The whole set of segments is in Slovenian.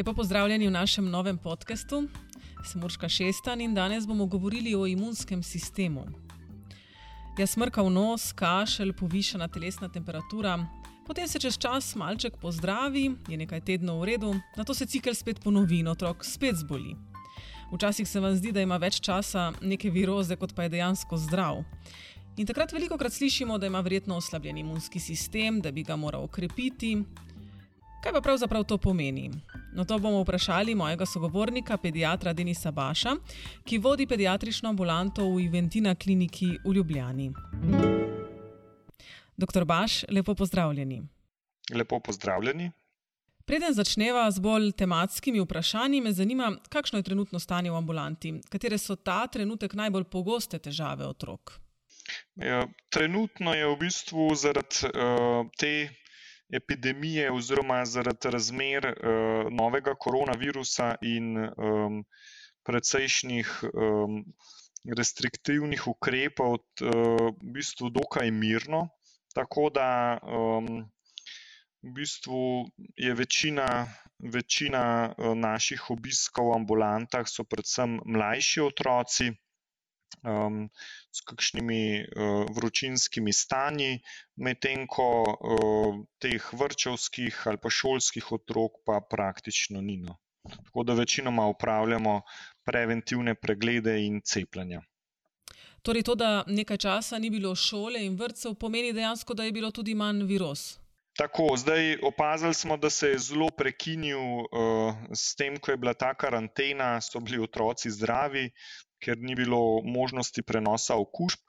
Lepo pozdravljeni v našem novem podkastu. Sem Urška Šestan in danes bomo govorili o imunskem sistemu. Jaz smrkav nos, kašelj, povišena telesna temperatura, potem se čez čas malček pozdravi, je nekaj tednov v redu, na to se cikl spet ponovi in otrok spet zboli. Včasih se vam zdi, da ima več časa neke viroze, kot pa je dejansko zdrav. In takrat veliko krat slišimo, da ima verjetno oslabljen imunski sistem, da bi ga moral okrepiti. Kaj pa pravzaprav to pomeni? No, to bomo vprašali mojega sogovornika, pediatra Denisa Baša, ki vodi pediatrično ambulanto v Iventina kliniki v Ljubljani. Doktor Baš, lepo pozdravljeni. Lepo pozdravljeni. Preden začneva z bolj tematskimi vprašanji, me zanima, kakšno je trenutno stanje v ambulanti, katere so ta trenutek najbolj pogoste težave otrok. Ja, trenutno je v bistvu zaradi uh, te epidemije oziroma zaradi razmer uh, novega koronavirusa in um, precejšnjih um, restriktivnih ukrepov uh, v bistvu dokaj mirno. Tako da um, v bistvu je večina, večina naših obiskov v ambulantah, so predvsem mlajši otroci um, s kakšnimi uh, vročinskimi stanji, medtem ko uh, teh vrčevskih ali pa šolskih otrok pa praktično ni. No. Tako da večinoma upravljamo preventivne preglede in cepljenja. Torej, to, da nekaj časa ni bilo šole in vrtcev, pomeni dejansko, da je bilo tudi manj virus. Tako, zdaj opazili smo, da se je zelo prekinil uh, s tem, ko je bila ta karantena, so bili otroci zdravi, ker ni bilo možnosti prenosa okužb.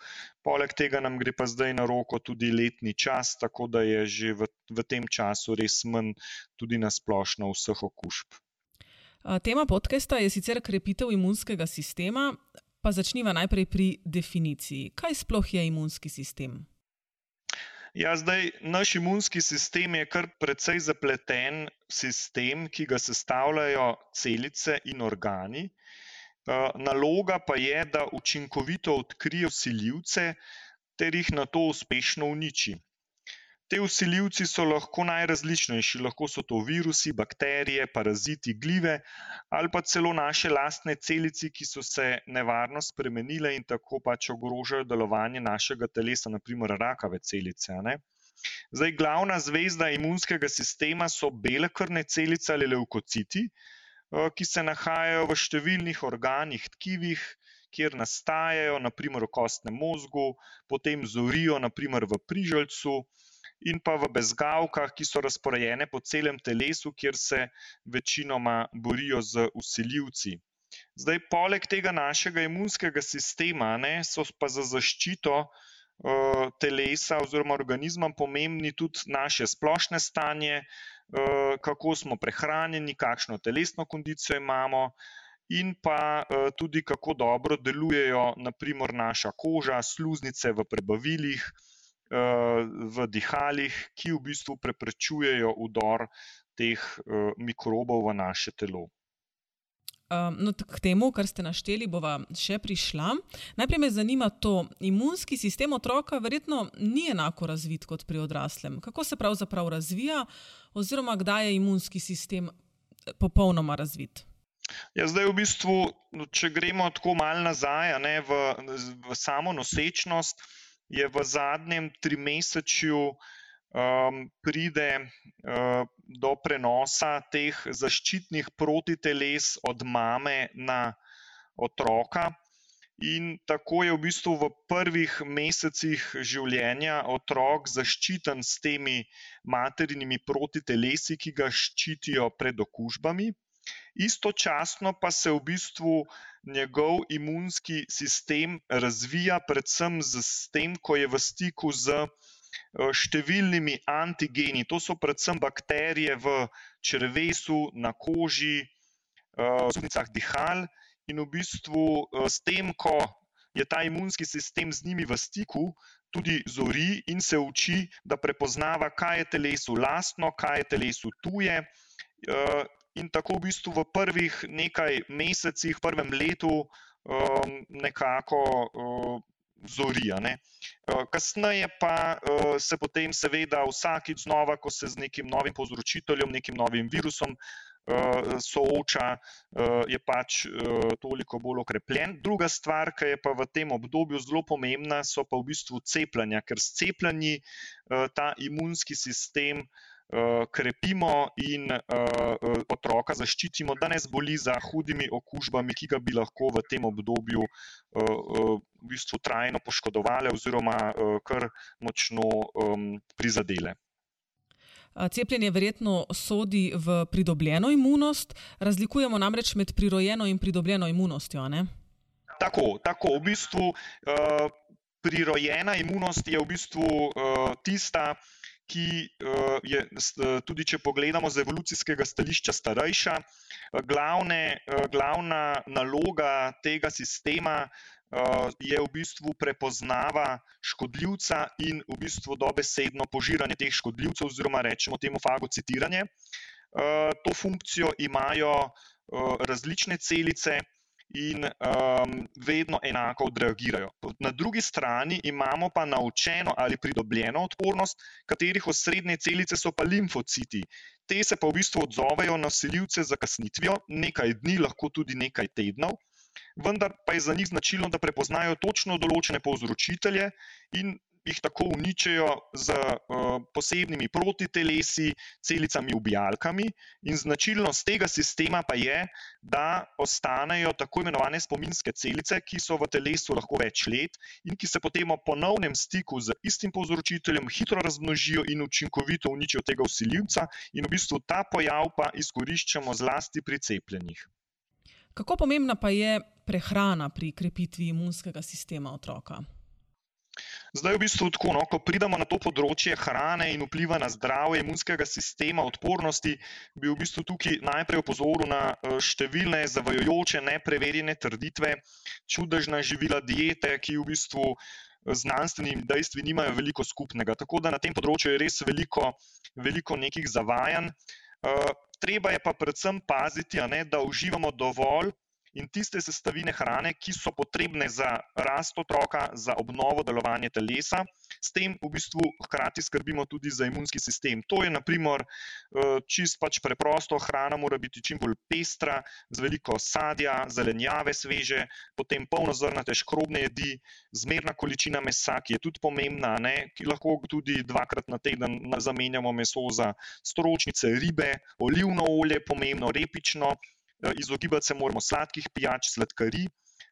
Poleg tega nam gre pa zdaj na roko tudi letni čas, tako da je že v, v tem času res manj tudi na splošno vseh okužb. Tema podcasta je sicer krepitev imunskega sistema, pa začniva najprej pri definiciji. Kaj sploh je imunski sistem? Ja, zdaj, naš imunski sistem je kar precej zapleten sistem, ki ga sestavljajo celice in organi. Eh, naloga pa je, da učinkovito odkrije usiljivce ter jih na to uspešno uniči. Te usiljivci so lahko najrazličnejši, lahko so to virusi, bakterije, paraziti, glive ali pa celo naše lastne celice, ki so se nevarno spremenile in tako pač ogrožajo delovanje našega telesa, naprimer rakave celice. Zdaj, glavna zvezda imunskega sistema so bele krvne celice ali leukociti. Ki se nahajajo v številnih organih, tkivih, kjer nastajajo, naprimer v kostnem možgu, potem zorijo, naprimer v priželjcu, in pa v bezgavkah, ki so razporejene po celem telesu, kjer se večinoma borijo z usiljivci. Zdaj, poleg tega našega imunskega sistema, ne, so pa za zaščito uh, telesa oziroma organizma pomembni tudi naše splošne stanje, kako smo prehranjeni, kakšno telesno kondicijo imamo, in pa eh, tudi kako dobro delujejo, naprimer, naša koža, sluznice v prebavilih, eh, v dihalih, ki v bistvu preprečujejo udor teh mikrobov v naše telo. Um, no, k temu, kar ste našteli, bova še prišla. Najprej me zanima to, imunski sistem otroka verjetno ni enako razvit kot pri odraslem. Kako se pravzaprav razvija, oziroma kdaj je imunski sistem eh, popolnoma razvit? Ja, zdaj, v bistvu, če gremo tako malo nazaj, ne, v, v samo nosečnost, je v zadnjem trimesečju um, pride uh, do prenosa teh zaščitnih protiteles od mame na otroka. In tako je v bistvu v prvih mesecih življenja otrok zaščiten s temi materinimi protitelesi, ki ga ščitijo pred okužbami. Istočasno pa se v bistvu njegov imunski sistem razvija, predvsem s tem, ko je v stiku z Eh, številnimi antigeni, to so predvsem bakterije v črvesu, na koži, eh, v zunicah dihal. In v bistvu eh, s tem, ko je ta imunski sistem z njimi v stiku, tudi zori in se uči, da prepoznava, kaj je telesu lastno, kaj je telesu tuje. In tako v bistvu v prvih nekaj mesecih, v prvem letu, nekako zori. Eh, kasneje pa eh, se potem, seveda, vsakič znova, ko se z nekim novim povzročiteljem, nekim novim virusom sooča, je pač toliko bolj okrepljen. Druga stvar, ki je pa v tem obdobju zelo pomembna, so pa v bistvu cepljenja, ker s cepljenji ta imunski sistem krepimo in otroka zaščitimo, da ne zboli za hudimi okužbami, ki ga bi lahko v tem obdobju v bistvu trajno poškodovali oziroma kar močno prizadele. Cepljenje verjetno sodi v pridobljeno imunost, razlikujemo namreč med prirojeno in pridobljeno imunostjo. Tako, tako. V bistvu prirojena imunost je v bistvu tista, ki uh, je, tudi če pogledamo z evolucijskega stališča, starejša. Glavne, uh, glavna naloga tega sistema je v bistvu prepoznava škodljivca in v bistvu dobesedno požiranje teh škodljivcev, oziroma rečemo temu fagocitiranje. To funkcijo imajo različne celice. In um, vedno enako odreagirajo. Na drugi strani imamo pa naučeno ali pridobljeno odpornost, katerih osrednje celice so pa limfociti. Te se pa v bistvu odzovejo na siljivce z zakasnitvijo, nekaj dni, lahko tudi nekaj tednov vendar pa je za njih značilno, da prepoznajo točno določene povzročitelje in jih tako uničijo z uh, posebnimi protitelesi, celicami, ubijalkami. In značilnost tega sistema pa je, da ostanejo tako imenovane spominske celice, ki so v telesu lahko več let in ki se potem ob ponovnem stiku z istim povzročiteljem hitro razmnožijo in učinkovito uničijo tega usiljivca, in v bistvu ta pojav pa izkoriščamo zlasti pri cepljenjih. Kako pomembna pa je prehrana pri krepitvi imunskega sistema otroka? Zdaj, v bistvu, tako, no, ko pridemo na to področje hrane in vpliva na zdravje imunskega sistema, odpornosti, bi v bistvu tukaj najprej opozoril na eh, številne zavajojoče, nepreverjene trditve, čudežna živila, diete, ki v bistvu eh, znanstvenimi dejstvi nimajo veliko skupnega. Tako da na tem področju je res veliko, veliko nekih zavajanj. Eh, treba je pa predvsem paziti, ne, da uživamo dovolj in tiste sestavine hrane, ki so potrebne za rast otroka, za obnovo delovanja telesa, s tem v bistvu hkrati skrbimo tudi za imunski sistem. To je, naprimer, eh, čist pač preprosto, hrana mora biti čim bolj pestra, z veliko sadja, zelenjave sveže, potem polnozrnate škrobne jedi, zmerna količina mesa, ki je tudi pomembna, ne? ki lahko tudi dvakrat na teden zamenjamo meso za stročnice, ribe, olivno olje, pomembno, repično. Eh, izogibati se moramo sladkih pijač, sladkarij.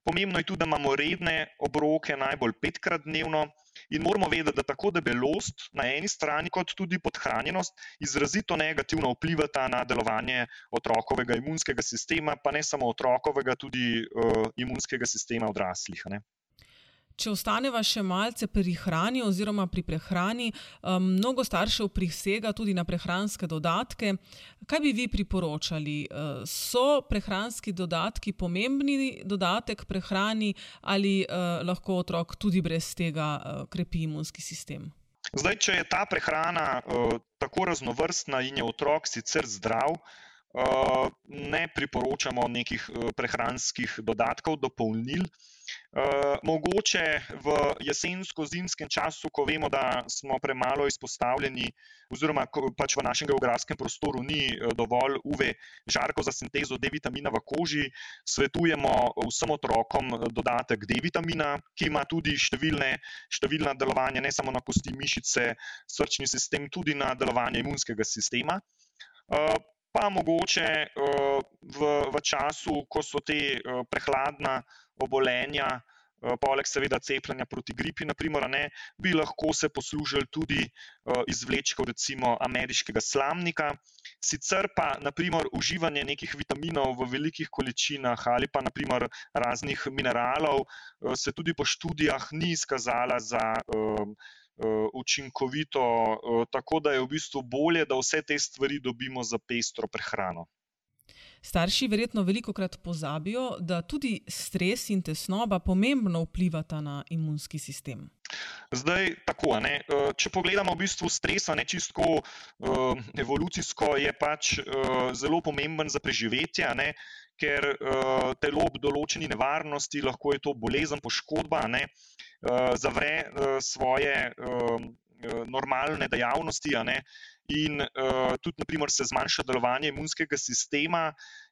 Pomembno je tudi, da imamo redne obroke, najbolj petkrat dnevno, in moramo vedeti, da tako debelost na eni strani, kot tudi podhranjenost, izrazito negativno vplivata na delovanje otrokovega imunskega sistema, pa ne samo otrokovega, tudi uh, imunskega sistema odraslih. Ne? Če ostaneva še malce pri hrani oziroma pri prehrani, um, mnogo staršev prisega tudi na prehranske dodatke. Kaj bi vi priporočali? Uh, so prehranski dodatki pomembni dodatek prehrani ali uh, lahko otrok tudi brez tega uh, krepi imunski sistem? Zdaj, če je ta prehrana uh, tako raznovrstna in je otrok sicer zdrav, uh, ne priporočamo nekih uh, prehranskih dodatkov, dopolnil. Uh, mogoče v jesensko-zimskem času, ko vemo, da smo premalo izpostavljeni, oziroma pač v našem geografskem prostoru ni eh, dovolj UV žarkov za sintezo D vitamina v koži, svetujemo vsem otrokom eh, dodatek D vitamina, ki ima tudi številne, številna delovanja, ne samo na kosti, mišice, srčni sistem, tudi na delovanje imunskega sistema. Uh, pa mogoče uh, v, v času, ko so te uh, prehladna obolenja, eh, poleg seveda cepljenja proti gripi, naprimer, ne, bi lahko se poslužili tudi eh, izvlečkov, recimo ameriškega slamnika. Sicer pa, naprimer, uživanje nekih vitaminov v velikih količinah ali pa naprimer raznih mineralov eh, se tudi po študijah ni izkazala za učinkovito, tako da je v bistvu bolje, da vse te stvari dobimo za pestro prehrano. Starši verjetno veliko krat pozabijo, da tudi stres in tesnoba pomembno vplivata na imunski sistem. Zdaj, tako, ne, eh, če pogledamo v bistvu stres, ne čisto evolucijsko, je pač zelo pomemben za preživetje, ne, ker telo ob določeni nevarnosti, lahko je to bolezen, poškodba, ne, zavre uh, svoje uh, normalne dejavnosti. Ne, in uh, tudi, naprimer, se zmanjša delovanje imunskega sistema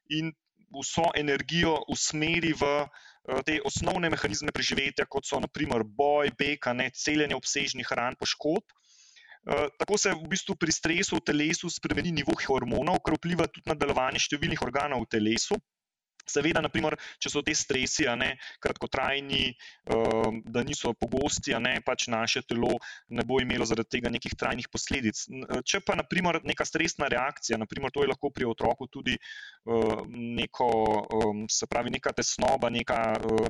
in vso energijo usmeri v uh, te osnovne mehanizme preživetja, kot so naprimer boj, ne celjenje obsežnih ran, poškodb. Uh, tako se v bistvu pri stresu v telesu spremeni nivo hormonov, kar vpliva tudi na delovanje številnih organov v telesu. Seveda, naprimer, če so te stresi ne, kratkotrajni, uh, da niso pogosti, ne, pač naše telo ne bo imelo zaradi tega nekih trajnih posledic. Če pa naprimer, neka stresna reakcija, naprimer, to je lahko pri otroku tudi uh, neko, um, se pravi, neka tesnoba, neka, uh,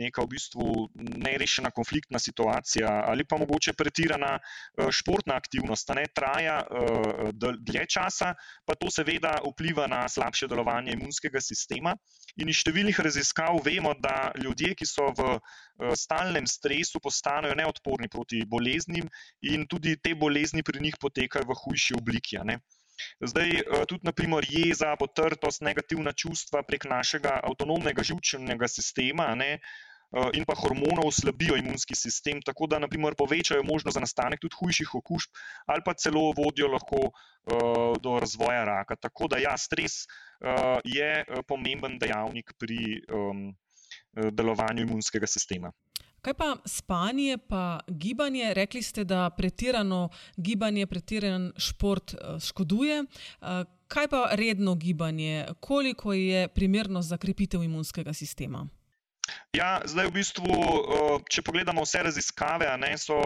neka v bistvu nerešena konfliktna situacija ali pa mogoče pretirana uh, športna aktivnost, ne traja uh, dlje časa, pa to seveda vpliva na slabše delovanje imunskega sistema. In iz številnih raziskav vemo, da ljudje, ki so v eh, stalnem stresu, postanejo neodporni proti boleznim, in tudi te bolezni pri njih potekajo v hujši obliki. Zdaj, eh, tudi, naprimer, jeza, potrtost, negativna čustva prek našega avtonomnega živčnega sistema. Ne, In pa hormonov slabijo imunski sistem, tako da naprimer, povečajo možnost za nastanek tudi hujših okužb, ali pa celo vodijo lahko uh, do razvoja raka. Tako da, ja, stres uh, je eh, pomemben dejavnik pri delovanju imunskega sistema. Kaj pa spanje, pa gibanje? Rekli ste, da pretirano gibanje, pretiran šport škoduje. Kaj pa redno gibanje? Koliko je primerno za krepitev imunskega sistema? Ja, zdaj v bistvu, če pogledamo vse raziskave, ne, so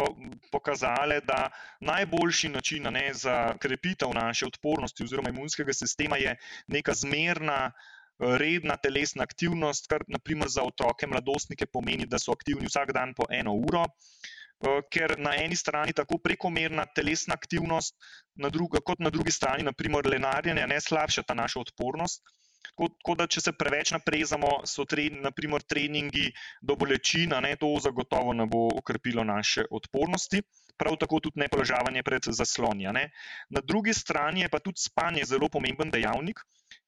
pokazale, da najboljši način ne, za krepitev naše odpornosti oziroma imunskega sistema je neka zmerna, eh, redna telesna aktivnost, kar naprimer za otroke, mladostnike pomeni, da so aktivni vsak dan po eno uro. Eh, ker na eni strani tako prekomerna telesna aktivnost, na druga, kot na drugi strani, naprimer, lenarjenje, ne slabša ta našo odpornost. Tako da, če se preveč naprezamo, so tre, treningi do bolečina, ne, to zagotovo ne bo ukrepilo naše odpornosti. Prav tako tudi ne položavanje pred zaslonja. Ne. Na drugi strani je pa tudi spanje zelo pomemben dejavnik,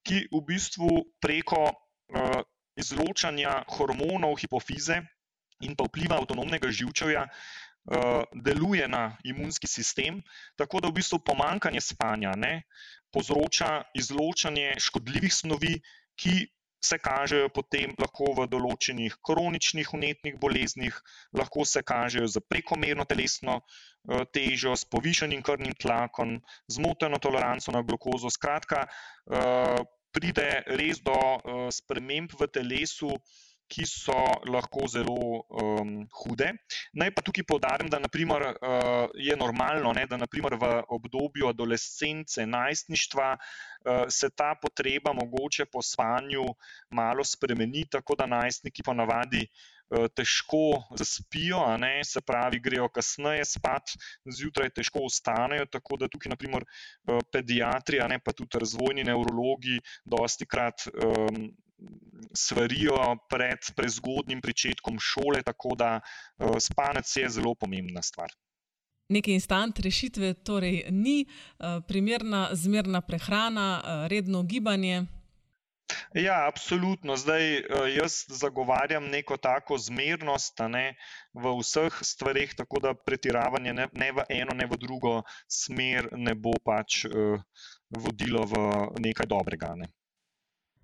ki v bistvu preko uh, izločanja hormonov hipofize in pa vpliva avtonomnega živčevja uh, deluje na imunski sistem, tako da v bistvu pomankanje spanja ne, povzroča izločanje škodljivih snovi, ki se kažejo potem lahko v določenih kroničnih unetnih boleznih, lahko se kažejo za prekomerno telesno eh, težo, s povišenim krvnim tlakom, zmoteno toleranco na glukozo. Skratka, eh, pride res do eh, sprememb v telesu ki so lahko zelo um, hude. Naj pa tukaj povdarim, da naprimer, uh, je normalno, ne, da naprimer, v obdobju adolescence, najstništva uh, se ta potreba mogoče po spanju malo spremeni, tako da najstniki ponavadi uh, težko zaspijo, ne, se pravi, grejo kasneje spat, zjutraj težko ostanejo. Tako da tukaj, naprimer, uh, pediatrija, ne pa tudi razvojni neurologi, dosti krat. Um, svarijo pred prezgodnim začetkom šole, tako da uh, spanec je zelo pomembna stvar. Neki instant rešitve torej ni, uh, primerna zmerna prehrana, uh, redno gibanje. Ja, absolutno. Zdaj jaz zagovarjam neko tako zmernost ne, v vseh stvarih, tako da pretiravanje ne, ne v eno, ne v drugo smer ne bo pač uh, vodilo v nekaj dobrega. Ne.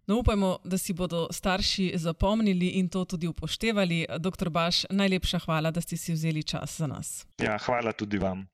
No, upajmo, da si bodo starši zapomnili in to tudi upoštevali. Doktor Baš, najlepša hvala, da ste si vzeli čas za nas. Ja, hvala tudi vam.